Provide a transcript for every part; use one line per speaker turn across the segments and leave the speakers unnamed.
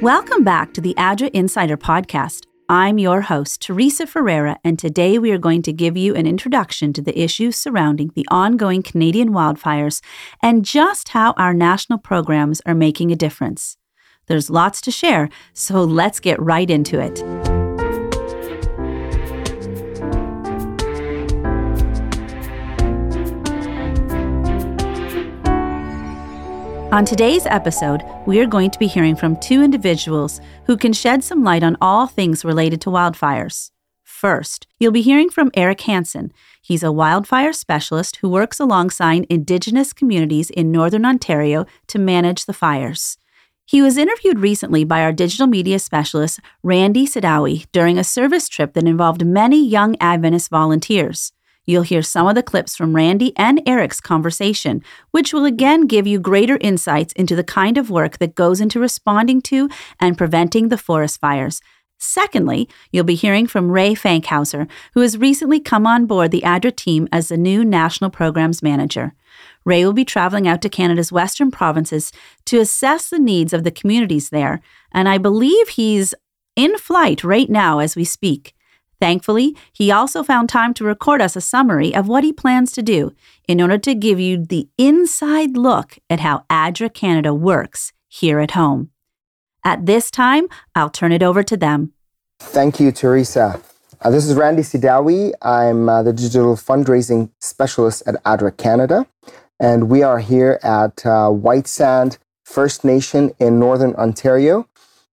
Welcome back to the ADRA Insider Podcast. I'm your host, Teresa Ferreira, and today we are going to give you an introduction to the issues surrounding the ongoing Canadian wildfires and just how our national programs are making a difference. There's lots to share, so let's get right into it. On today's episode, we are going to be hearing from two individuals who can shed some light on all things related to wildfires. First, you'll be hearing from Eric Hansen. He's a wildfire specialist who works alongside Indigenous communities in Northern Ontario to manage the fires. He was interviewed recently by our digital media specialist, Randy Sidawi, during a service trip that involved many young Adventist volunteers. You'll hear some of the clips from Randy and Eric's conversation, which will again give you greater insights into the kind of work that goes into responding to and preventing the forest fires. Secondly, you'll be hearing from Ray Fankhauser, who has recently come on board the ADRA team as the new National Programs Manager. Ray will be traveling out to Canada's western provinces to assess the needs of the communities there, and I believe he's in flight right now as we speak. Thankfully, he also found time to record us a summary of what he plans to do in order to give you the inside look at how ADRA Canada works here at home. At this time, I'll turn it over to them.
Thank you, Teresa. Uh, this is Randy Sidawi. I'm uh, the digital fundraising specialist at ADRA Canada, and we are here at uh, White Sand First Nation in Northern Ontario.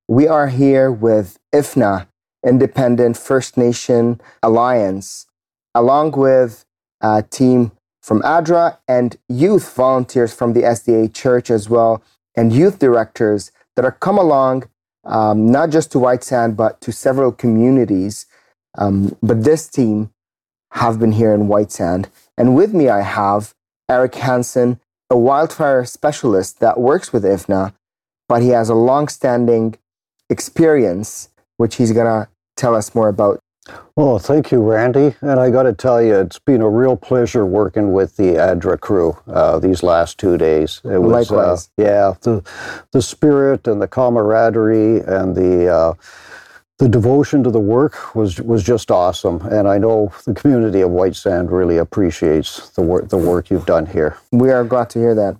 We are here with IFNA, Independent First Nation Alliance, along with a team from ADRA and youth volunteers from the SDA Church as well, and youth directors that are come along um, not just to White Sand, but to several communities. Um, but this team have been here in White Sand. And with me, I have Eric Hansen, a wildfire specialist that works with IFNA, but he has a long standing experience, which he's going to tell us more about.
Well, thank you, Randy. And I got to tell you, it's been a real pleasure working with the ADRA crew uh, these last two days.
It was, Likewise.
Uh, yeah, the the spirit and the camaraderie and the uh, the devotion to the work was was just awesome. And I know the community of White Sand really appreciates the work the work you've done here.
We are glad to hear that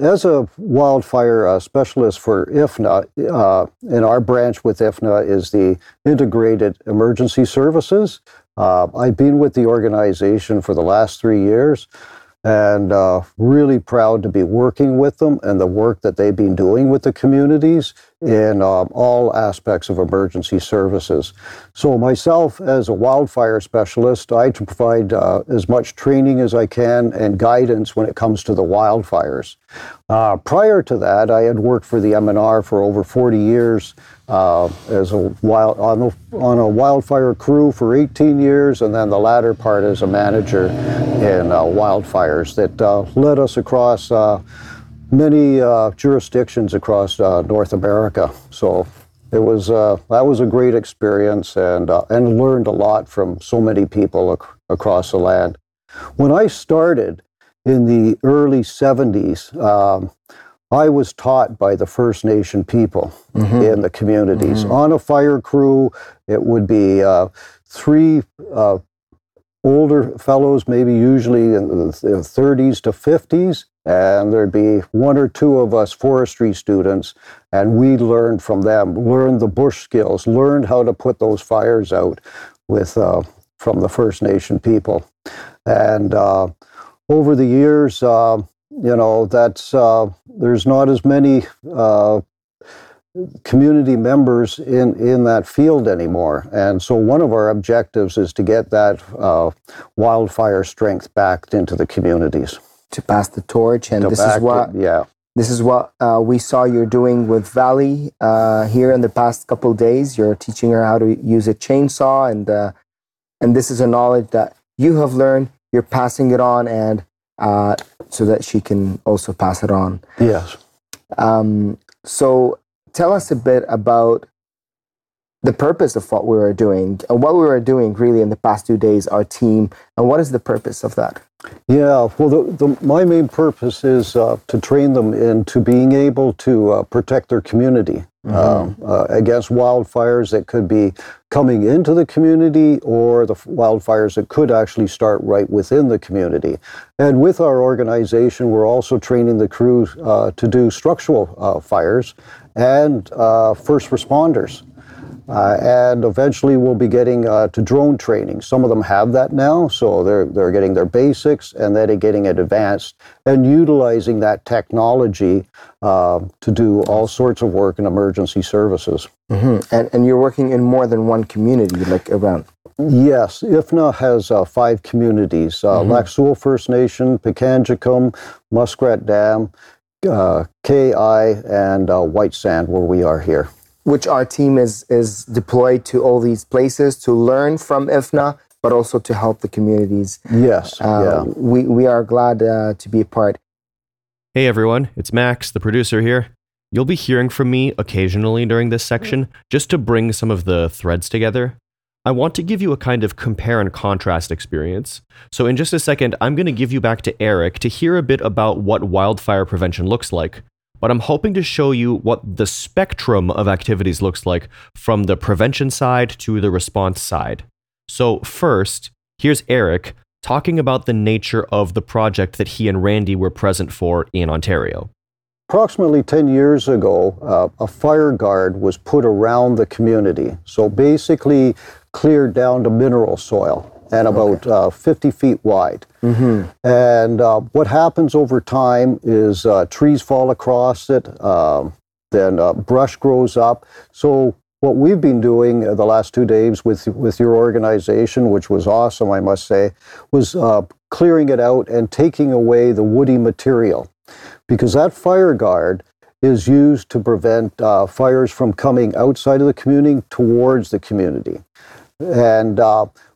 as a wildfire uh, specialist for IFNA, uh, in our branch with IFNA is the Integrated Emergency Services. Uh, I've been with the organization for the last three years and uh, really proud to be working with them and the work that they've been doing with the communities in um, all aspects of emergency services. So, myself as a wildfire specialist, I to provide uh, as much training as I can and guidance when it comes to the wildfires. Uh, prior to that, I had worked for the MNR for over 40 years uh, as a wild on, a, on a wildfire crew for 18 years, and then the latter part as a manager in uh, wildfires that uh, led us across uh, many uh, jurisdictions across uh, North America. So it was uh, that was a great experience and uh, and learned a lot from so many people ac- across the land. When I started in the early 70s, um, I was taught by the First Nation people mm-hmm. in the communities. Mm-hmm. On a fire crew, it would be uh, three uh, older fellows, maybe usually in the 30s to 50s, and there'd be one or two of us forestry students, and we learned from them, learned the bush skills, learned how to put those fires out with uh, from the First Nation people, and uh, over the years, uh, you know, that's uh, there's not as many uh, community members in, in that field anymore. And so one of our objectives is to get that uh, wildfire strength back into the communities.
To pass the torch. And
to
this is what
yeah.
This is what uh, we saw you're doing with Valley uh, here in the past couple days. You're teaching her how to use a chainsaw, and uh, and this is a knowledge that you have learned. You're passing it on, and uh, so that she can also pass it on.
Yes.
Um, so tell us a bit about the purpose of what we were doing and what we were doing really in the past two days, our team, and what is the purpose of that?
Yeah, well, the, the, my main purpose is uh, to train them into being able to uh, protect their community mm-hmm. uh, against wildfires that could be coming into the community or the wildfires that could actually start right within the community. And with our organization, we're also training the crew uh, to do structural uh, fires and uh, first responders. Uh, and eventually we'll be getting uh, to drone training. Some of them have that now, so they're, they're getting their basics and then getting it advanced and utilizing that technology uh, to do all sorts of work in emergency services.
Mm-hmm. And, and you're working in more than one community, like around?
Yes, IFNA has uh, five communities uh, mm-hmm. Lac Seul First Nation, Pikangikum, Muskrat Dam, uh, KI, and White Sand, where we are here
which our team is is deployed to all these places to learn from IFNA, but also to help the communities.
Yes, uh,
yeah. We we are glad uh, to be a part.
Hey everyone, it's Max, the producer here. You'll be hearing from me occasionally during this section, just to bring some of the threads together. I want to give you a kind of compare and contrast experience. So, in just a second, I'm going to give you back to Eric to hear a bit about what wildfire prevention looks like, but I'm hoping to show you what the spectrum of activities looks like from the prevention side to the response side. So, first, here's Eric talking about the nature of the project that he and Randy were present for in Ontario.
Approximately 10 years ago, uh, a fire guard was put around the community. So basically, cleared down to mineral soil and about okay. uh, 50 feet wide. Mm-hmm. And uh, what happens over time is uh, trees fall across it, um, then uh, brush grows up. So what we've been doing the last two days with with your organization, which was awesome, I must say, was uh, clearing it out and taking away the woody material, because that fire guard is used to prevent uh, fires from coming outside of the community towards the community, and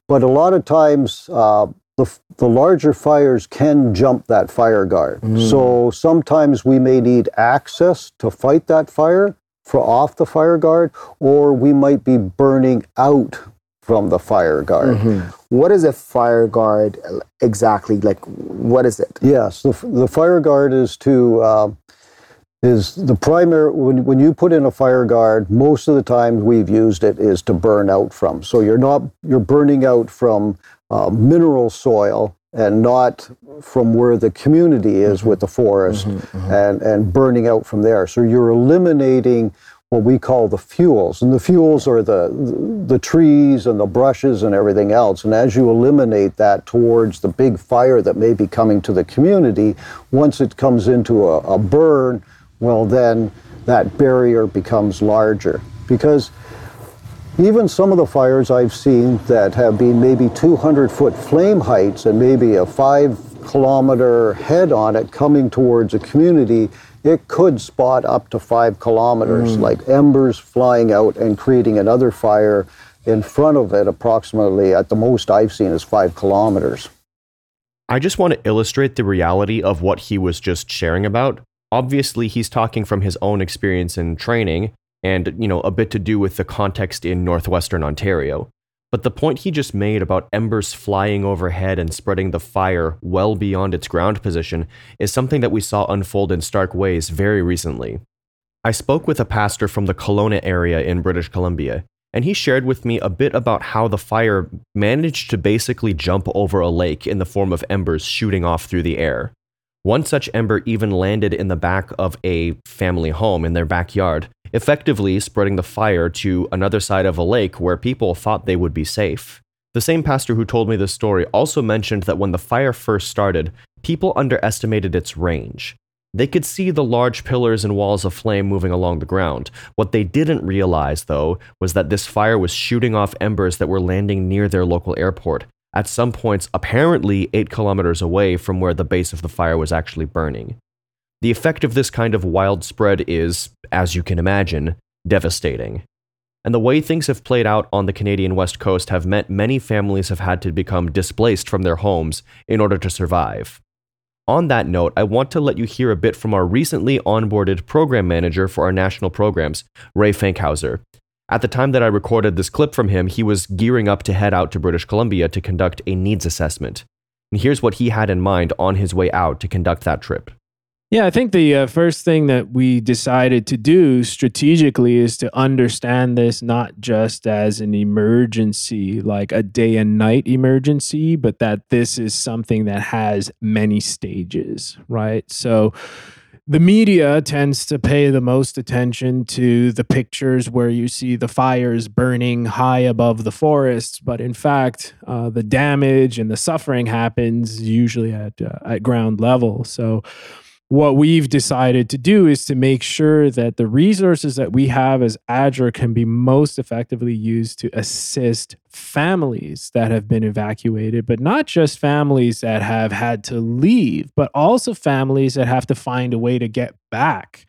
but a lot of times, uh, the, the larger fires can jump that fire guard. Mm. So sometimes we may need access to fight that fire for off the fire guard, or we might be burning out from the fire guard. Mm-hmm.
What is a fire guard exactly? Like, what is it?
Yes, the, the fire guard is to uh, is the primary when, when you put in a fire guard most of the times we've used it is to burn out from so you're not you're burning out from uh, mineral soil and not from where the community is mm-hmm. with the forest mm-hmm, mm-hmm. and and burning out from there so you're eliminating what we call the fuels and the fuels are the the trees and the brushes and everything else and as you eliminate that towards the big fire that may be coming to the community once it comes into a, a burn well, then that barrier becomes larger. Because even some of the fires I've seen that have been maybe 200 foot flame heights and maybe a five kilometer head on it coming towards a community, it could spot up to five kilometers, mm. like embers flying out and creating another fire in front of it, approximately at the most I've seen is five kilometers.
I just want to illustrate the reality of what he was just sharing about obviously he's talking from his own experience and training and you know a bit to do with the context in northwestern ontario. But the point he just made about embers flying overhead and spreading the fire well beyond its ground position is something that we saw unfold in stark ways very recently. I spoke with a pastor from the Kelowna area in british columbia and he shared with me a bit about how the fire managed to basically jump over a lake in the form of embers shooting off through the air one such ember even landed in the back of a family home in their backyard, effectively spreading the fire to another side of a lake where people thought they would be safe. The same pastor who told me this story also mentioned that when the fire first started, people underestimated its range. They could see the large pillars and walls of flame moving along the ground. What they didn't realize, though, was that this fire was shooting off embers that were landing near their local airport, at some points apparently 8 kilometers away from where the base of the fire was actually burning. The effect of this kind of wild spread is, as you can imagine, devastating. And the way things have played out on the Canadian West Coast have meant many families have had to become displaced from their homes in order to survive. On that note, I want to let you hear a bit from our recently onboarded program manager for our national programs, Ray Fankhauser, At the time that I recorded this clip from him, he was gearing up to head out to British Columbia to conduct a needs assessment. And here's what he had in mind on his way out to conduct that trip.
Yeah, I think the uh, first thing that we decided to do strategically is to understand this not just as an emergency, like a day and night emergency, but that this is something that has many stages, right? So, the media tends to pay the most attention to the pictures where you see the fires burning high above the forests, but in fact, uh, the damage and the suffering happens usually at uh, at ground level. So, what we've decided to do is to make sure that the resources that we have as ADRA can be most effectively used to assist families that have been evacuated, but not just families that have had to leave, but also families that have to find a way to get back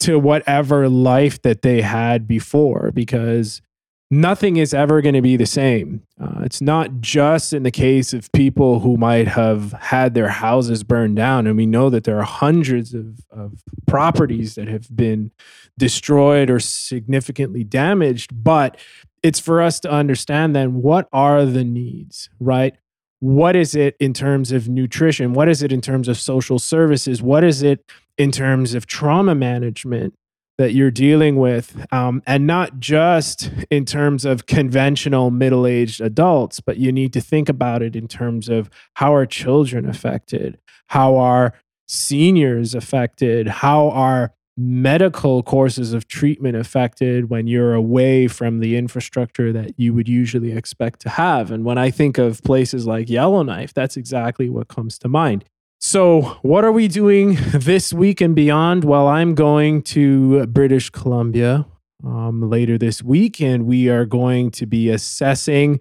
to whatever life that they had before because nothing is ever going to be the same. Uh, it's not just in the case of people who might have had their houses burned down. And we know that there are hundreds of, of properties that have been destroyed or significantly damaged. But it's for us to understand then what are the needs, right? What is it in terms of nutrition? What is it in terms of social services? What is it in terms of trauma management? That you're dealing with, um, and not just in terms of conventional middle aged adults, but you need to think about it in terms of how are children affected? How are seniors affected? How are medical courses of treatment affected when you're away from the infrastructure that you would usually expect to have? And when I think of places like Yellowknife, that's exactly what comes to mind. So, what are we doing this week and beyond? Well, I'm going to British Columbia um, later this week, and we are going to be assessing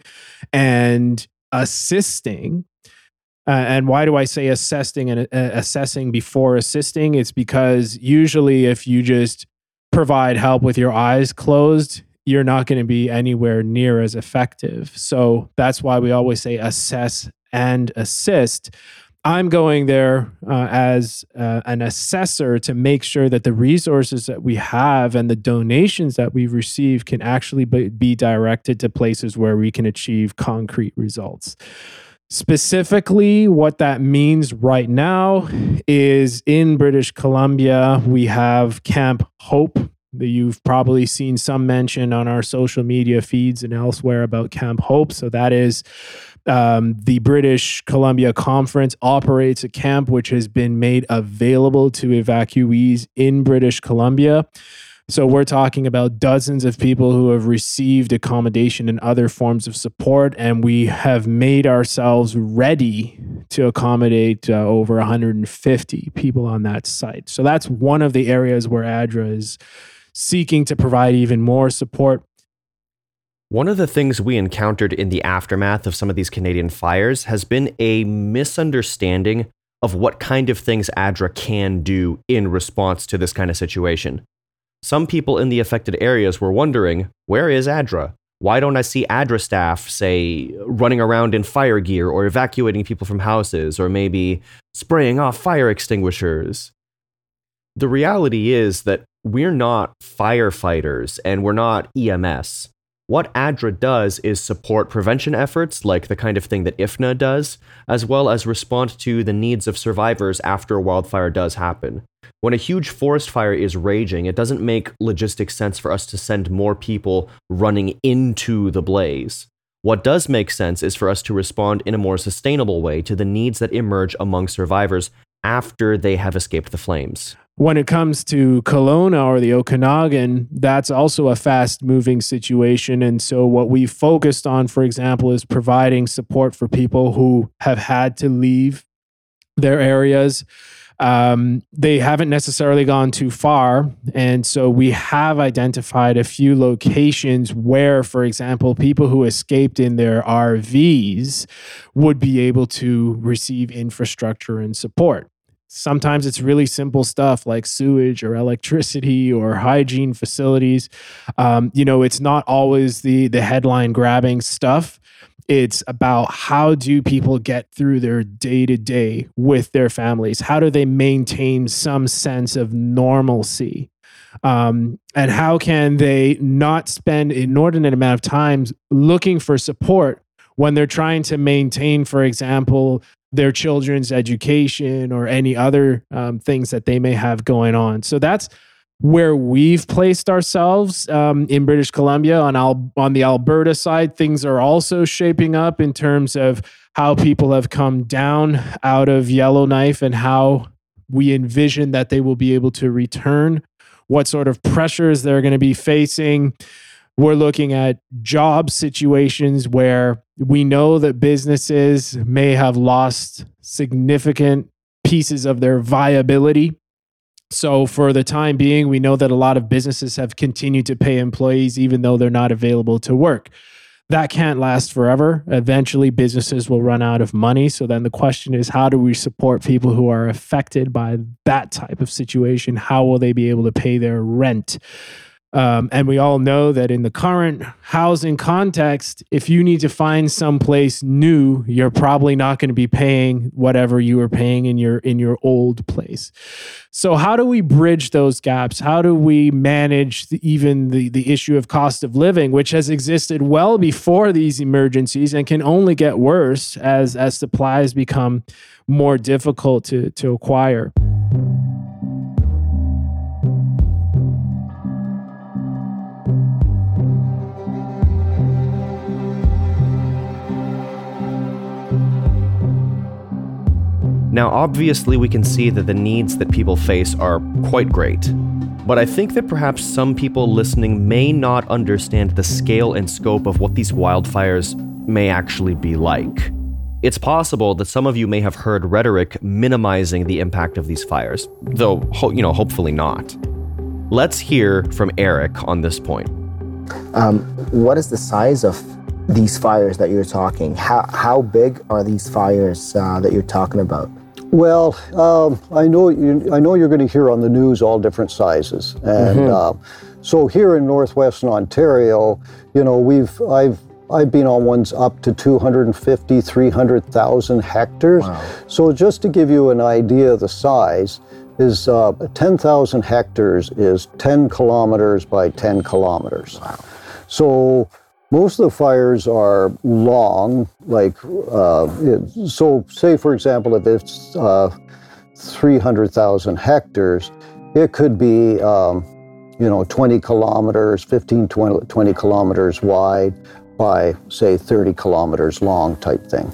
and assisting. Uh, and why do I say assessing and uh, assessing before assisting? It's because usually, if you just provide help with your eyes closed, you're not going to be anywhere near as effective. So that's why we always say assess and assist I'm going there uh, as uh, an assessor to make sure that the resources that we have and the donations that we receive can actually be, be directed to places where we can achieve concrete results. Specifically, what that means right now is in British Columbia, we have Camp Hope. You've probably seen some mention on our social media feeds and elsewhere about Camp Hope. So, that is um, the British Columbia Conference operates a camp which has been made available to evacuees in British Columbia. So we're talking about dozens of people who have received accommodation and other forms of support, and we have made ourselves ready to accommodate uh, over 150 people on that site. So that's one of the areas where ADRA is seeking to provide even more support.
One of the things we encountered in the aftermath of some of these Canadian fires has been a misunderstanding of what kind of things ADRA can do in response to this kind of situation. Some people in the affected areas were wondering, where is ADRA? Why don't I see ADRA staff, say, running around in fire gear or evacuating people from houses or maybe spraying off fire extinguishers? The reality is that we're not firefighters and we're not EMS. What ADRA does is support prevention efforts, like the kind of thing that IFNA does, as well as respond to the needs of survivors after a wildfire does happen. When a huge forest fire is raging, it doesn't make logistic sense for us to send more people running into the blaze. What does make sense is for us to respond in a more sustainable way to the needs that emerge among survivors after they have escaped the flames
when it comes to Kelowna or the Okanagan, that's also a fast moving situation. And so, what we focused on, for example, is providing support for people who have had to leave their areas. Um, they haven't necessarily gone too far. And so, we have identified a few locations where, for example, people who escaped in their RVs would be able to receive infrastructure and support. Sometimes it's really simple stuff like sewage or electricity or hygiene facilities. Um, you know, it's not always the the headline grabbing stuff. It's about how do people get through their day to day with their families? How do they maintain some sense of normalcy? Um, and how can they not spend inordinate amount of time looking for support when they're trying to maintain, for example, their children's education or any other um, things that they may have going on. So that's where we've placed ourselves um, in British Columbia on Al- on the Alberta side. Things are also shaping up in terms of how people have come down out of Yellowknife and how we envision that they will be able to return. What sort of pressures they're going to be facing. We're looking at job situations where we know that businesses may have lost significant pieces of their viability. So, for the time being, we know that a lot of businesses have continued to pay employees even though they're not available to work. That can't last forever. Eventually, businesses will run out of money. So, then the question is how do we support people who are affected by that type of situation? How will they be able to pay their rent? Um, and we all know that in the current housing context, if you need to find someplace new, you're probably not going to be paying whatever you were paying in your in your old place. So how do we bridge those gaps? How do we manage the, even the the issue of cost of living, which has existed well before these emergencies and can only get worse as as supplies become more difficult to to acquire?
Now, obviously, we can see that the needs that people face are quite great. But I think that perhaps some people listening may not understand the scale and scope of what these wildfires may actually be like. It's possible that some of you may have heard rhetoric minimizing the impact of these fires, though, ho- you know, hopefully not. Let's hear from Eric on this point.
Um, what is the size of these fires that you're talking? How, how big are these fires uh, that you're talking about?
Well, um, I know you, I know you're going to hear on the news all different sizes, and mm-hmm. uh, so here in northwestern Ontario, you know, we've I've I've been on ones up to 250, 300,000 hectares. Wow. So just to give you an idea of the size, is uh, 10,000 hectares is 10 kilometers by 10 kilometers. Wow. So most of the fires are long, like, uh, so say, for example, if it's uh, 300,000 hectares, it could be, um, you know, 20 kilometers, 15, 20, 20 kilometers wide by, say, 30 kilometers long type thing.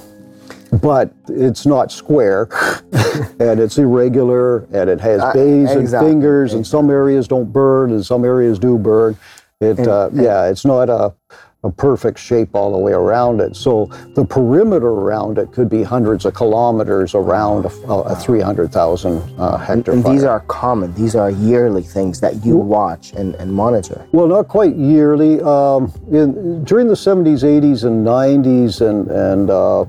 But it's not square, and it's irregular, and it has uh, bays uh, exactly. and fingers, exactly. and some areas don't burn, and some areas do burn. It, uh, yeah, it's not a a perfect shape all the way around it. So the perimeter around it could be hundreds of kilometers around a, a 300,000 uh, hectare.
And, and these are common, these are yearly things that you watch and, and monitor.
Well, not quite yearly. Um, in, during the 70s, 80s, and 90s, and, and uh,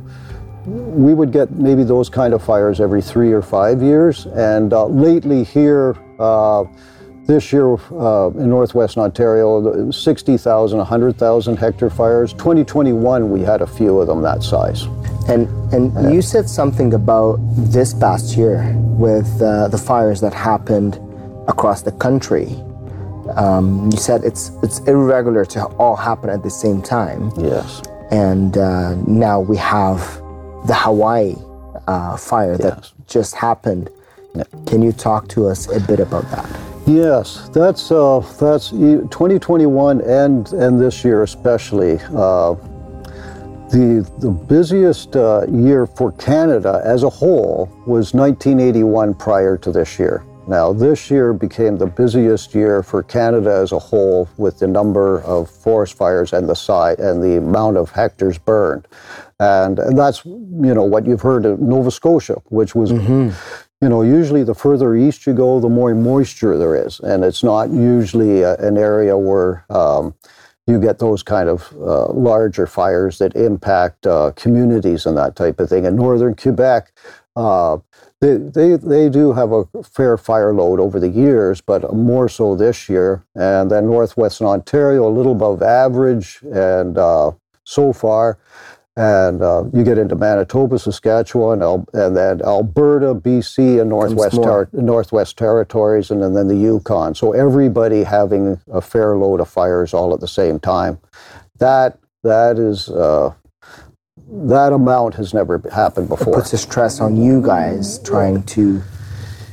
we would get maybe those kind of fires every three or five years. And uh, lately here, uh, this year uh, in northwestern Ontario, 60,000, 100,000 hectare fires. 2021, we had a few of them that size.
And and uh, you said something about this past year with uh, the fires that happened across the country. Um, you said it's it's irregular to all happen at the same time.
Yes.
And uh, now we have the Hawaii uh, fire that yes. just happened. Can you talk to us a bit about that?
Yes, that's uh, that's 2021 and and this year especially. Uh, the the busiest uh, year for Canada as a whole was 1981 prior to this year. Now this year became the busiest year for Canada as a whole with the number of forest fires and the size and the amount of hectares burned. And, and that's you know what you've heard of Nova Scotia, which was mm-hmm you know, usually the further east you go, the more moisture there is, and it's not usually a, an area where um, you get those kind of uh, larger fires that impact uh, communities and that type of thing. In northern Quebec, uh, they, they, they do have a fair fire load over the years, but more so this year. And then northwestern Ontario, a little above average, and uh, so far. And uh, you get into Manitoba, Saskatchewan, Al- and then Alberta, BC, and Northwest. Ter- Northwest Territories, and then, then the Yukon. So everybody having a fair load of fires all at the same time. That that is uh, that amount has never happened before.
It puts a stress on you guys trying to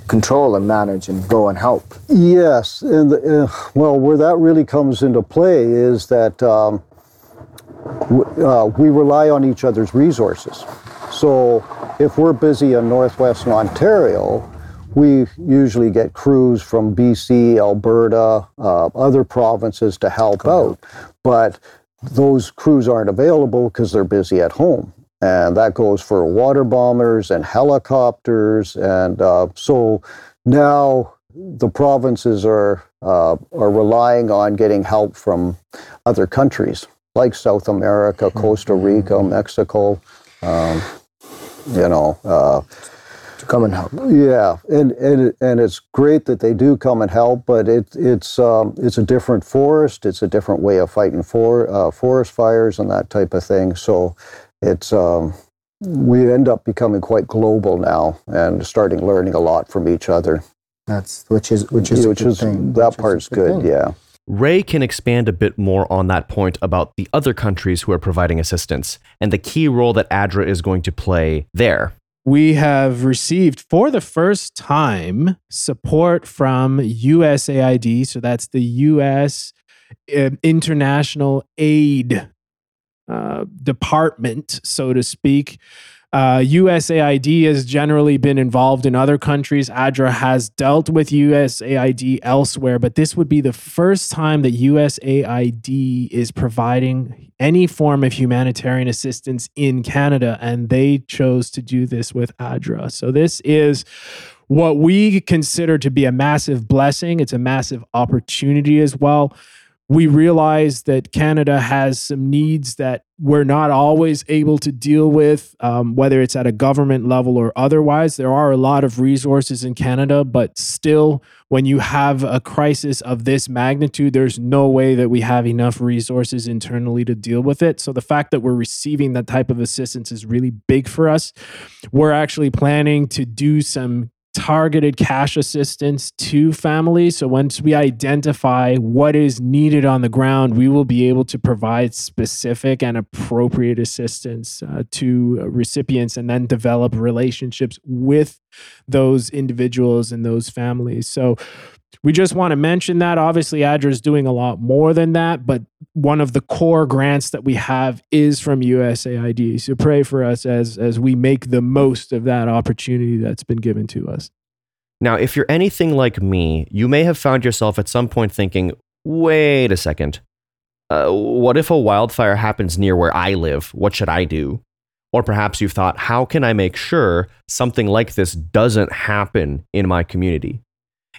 control and manage and go and help.
Yes, and uh, well, where that really comes into play is that um, uh, we rely on each other's resources. So if we're busy in northwestern Ontario, we usually get crews from BC, Alberta, uh, other provinces to help out. But those crews aren't available because they're busy at home. And that goes for water bombers and helicopters. And uh, so now the provinces are, uh, are relying on getting help from other countries like South America, Costa Rica, Mexico. Um, you know, uh,
to come and help.
yeah, and and and it's great that they do come and help, but it it's um, it's a different forest. It's a different way of fighting for uh, forest fires and that type of thing. So it's um, we end up becoming quite global now and starting learning a lot from each other.
That's which is which is
which
good
is
thing.
that
which is
part's good.
thing.
Yeah.
Ray can expand a bit more on that point about the other countries who are providing assistance and the key role that ADRA is going to play there.
we have received for the first time support from USAID. So that's the US uh, International Aid uh, Department, so to speak. Uh, USAID has generally been involved in other countries. ADRA has dealt with USAID elsewhere, but this would be the first time that USAID is providing any form of humanitarian assistance in Canada, and they chose to do this with ADRA. So this is what we consider to be a massive blessing. It's a massive opportunity as well. We realize that Canada has some needs that we're not always able to deal with, um, whether it's at a government level or otherwise. There are a lot of resources in Canada, but still, when you have a crisis of this magnitude, there's no way that we have enough resources internally to deal with it. So the fact that we're receiving that type of assistance is really big for us. We're actually planning to do some targeted cash assistance to families. So once we identify what is needed on the ground, we will be able to provide specific and appropriate assistance uh, to recipients and then develop relationships with those individuals and those families. So we just want to mention that. Obviously, ADRA is doing a lot more than that, but one of the core grants that we have is from USAID. So pray for us as as we make the most of that opportunity that's been given to us.
Now, if you're anything like me, you may have found yourself at some point thinking, wait a second. Uh, what if a wildfire happens near where I live? What should I do? Or perhaps you've thought, how can I make sure something like this doesn't happen in my community?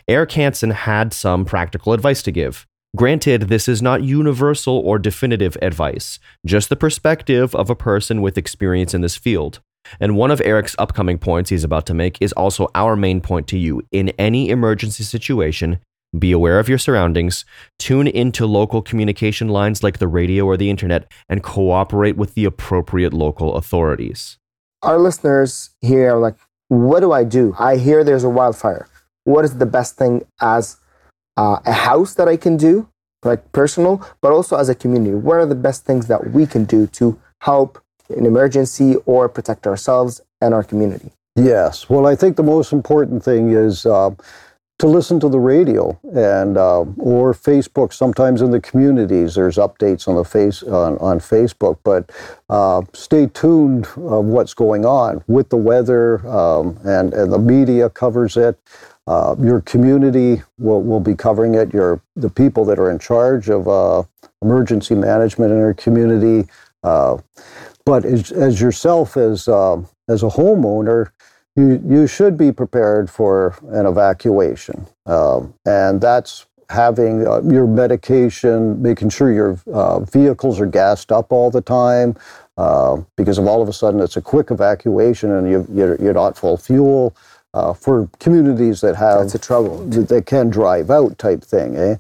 Eric Hansen had some practical advice to give. Granted, this is not universal or definitive advice, just the perspective of a person with experience in this field. And one of Eric's upcoming points he's about to make is also our main point to you. In any emergency situation, be aware of your surroundings, tune into local communication lines like the radio or the internet, and cooperate with the appropriate local authorities.
Our listeners here are like, what do I do? I hear there's a wildfire. What is the best thing as uh, a house that I can do, like personal, but also as a community? What are the best things that we can do to help in emergency or protect ourselves and our community?
Yes. Well, I think the most important thing is uh, to listen to the radio and uh, or Facebook. Sometimes in the communities, there's updates on the face on, on Facebook. But uh, stay tuned of what's going on with the weather, um, and and the media covers it. Uh, your community will, will be covering it. Your the people that are in charge of uh, emergency management in your community. Uh, but as, as yourself as uh, as a homeowner, you you should be prepared for an evacuation, um, and that's having uh, your medication, making sure your uh, vehicles are gassed up all the time, uh, because if all of a sudden it's a quick evacuation and you you're, you're not full fuel. Uh, for communities that have
That's a trouble.
that they can drive out type thing, eh?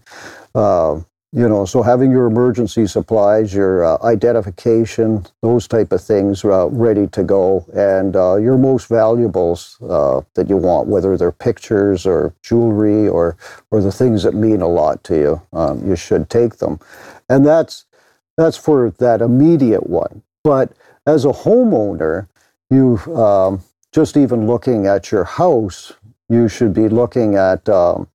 Uh, you know, so having your emergency supplies, your uh, identification, those type of things uh, ready to go, and uh, your most valuables uh, that you want, whether they're pictures or jewelry or or the things that mean a lot to you, um, you should take them, and that's that's for that immediate one. But as a homeowner, you um, just even looking at your house, you should be looking at um,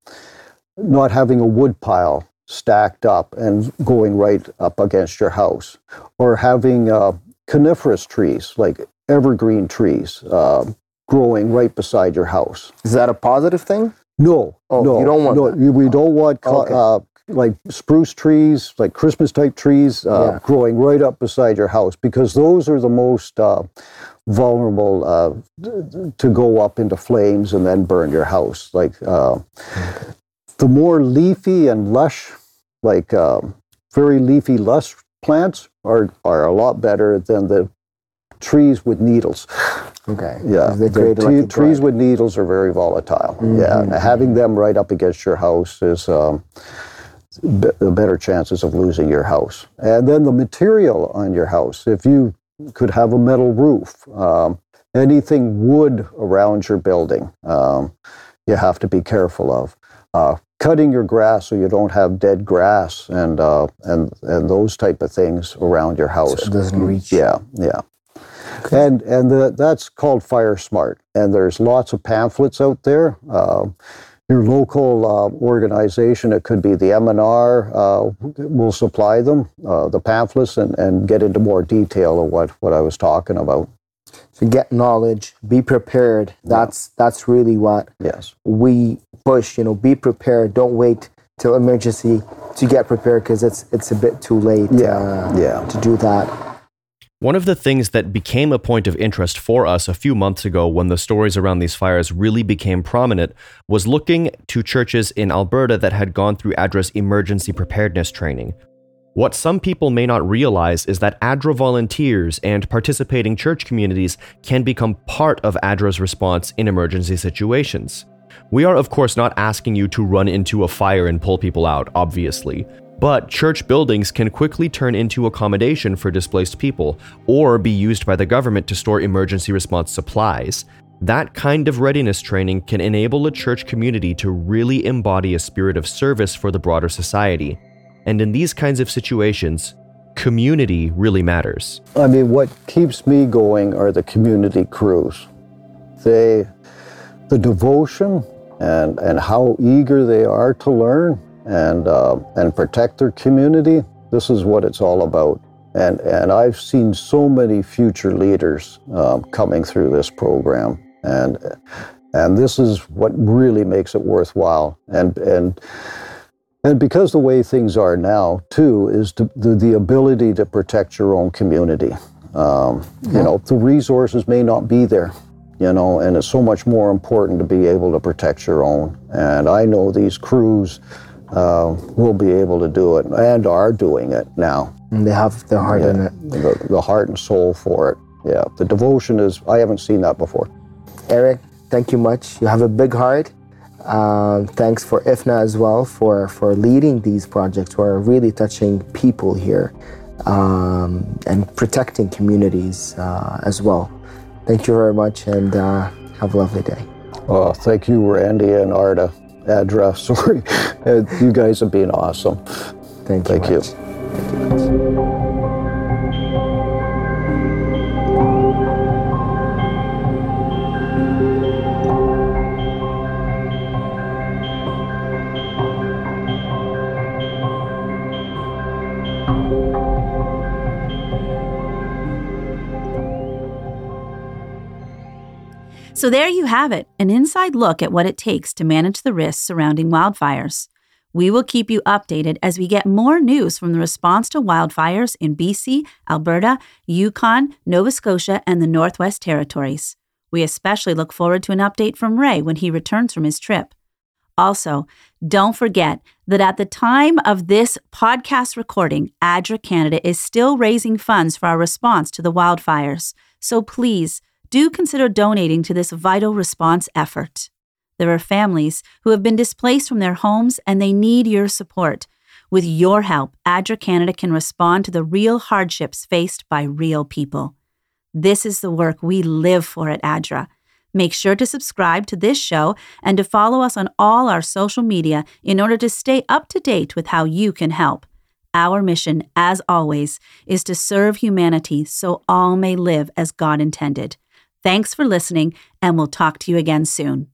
not having a wood pile stacked up and going right up against your house, or having uh, coniferous trees like evergreen trees uh, growing right beside your house.
Is that a positive thing?
No,
Oh,
no,
you don't want
no.
that.
We don't want co-
Okay.
uh, like spruce trees, like Christmas type trees, uh,
Yeah.
growing right up beside your house because those are the most uh, vulnerable uh, to go up into flames and then burn your house. Like uh, the more leafy and lush, like um, very leafy, lush plants are are a lot better than the trees with needles.
Okay.
Yeah, the
like
trees with needles are very volatile. Yeah,
Mhm.
and having them right up against your house is um, the better chances of losing your house. And then the material on your house, if you could have a metal roof, um, anything wood around your building, um, you have to be careful of. Uh, cutting your grass so you don't have dead grass and uh, and and those type of things around your house.
So it doesn't reach.
Yeah, yeah. And and the, that's called Fire Smart. And there's lots of pamphlets out there. Uh, your local uh, organization, it could be the MNR, uh, will supply them, uh, the pamphlets, and, and get into more detail of what, what I was talking about.
So get knowledge, be prepared. That's that's really what
Yes.
we push. You know, be prepared. Don't wait till emergency to get prepared because it's it's a bit too late.
Yeah,
uh,
yeah.
To do that.
One of the things that became a point of interest for us a few months ago when the stories around these fires really became prominent was looking to churches in Alberta that had gone through ADRA's emergency preparedness training. What some people may not realize is that ADRA volunteers and participating church communities can become part of ADRA's response in emergency situations. We are, of course, not asking you to run into a fire and pull people out, obviously. But church buildings can quickly turn into accommodation for displaced people, or be used by the government to store emergency response supplies. That kind of readiness training can enable a church community to really embody a spirit of service for the broader society. And in these kinds of situations, community really matters.
I mean, what keeps me going are the community crews. They, the devotion and, and how eager they are to learn and, uh, and protect their community. This is what it's all about. And, and I've seen so many future leaders um, coming through this program. And, and this is what really makes it worthwhile. And, and, and because the way things are now, too, is to, the, the ability to protect your own community. Um, You know, the resources may not be there, you know, and it's so much more important to be able to protect your own. And I know these crews uh, will be able to do it and are doing it now.
And they have their heart in it.
The, the heart and soul for it. Yeah, the devotion is, I haven't seen that before.
Eric, thank you much. You have a big heart. Um, thanks for IFNA as well for, for leading these projects who are really touching people here um, and protecting communities uh, as well. Thank you very much and uh, have a lovely day.
Uh, thank you, Randy and Arda. Adra, sorry. You guys have been awesome.
Thank you.
Thank you.
much.
So there you have it an inside look at what it takes to manage the risks surrounding wildfires. We will keep you updated as we get more news from the response to wildfires in BC, Alberta, Yukon, Nova Scotia, and the Northwest Territories. We especially look forward to an update from Ray when he returns from his trip. Also, don't forget that at the time of this podcast recording, ADRA Canada is still raising funds for our response to the wildfires. So please do consider donating to this vital response effort. There are families who have been displaced from their homes and they need your support. With your help, ADRA Canada can respond to the real hardships faced by real people. This is the work we live for at ADRA. Make sure to subscribe to this show and to follow us on all our social media in order to stay up to date with how you can help. Our mission, as always, is to serve humanity so all may live as God intended. Thanks for listening, and we'll talk to you again soon.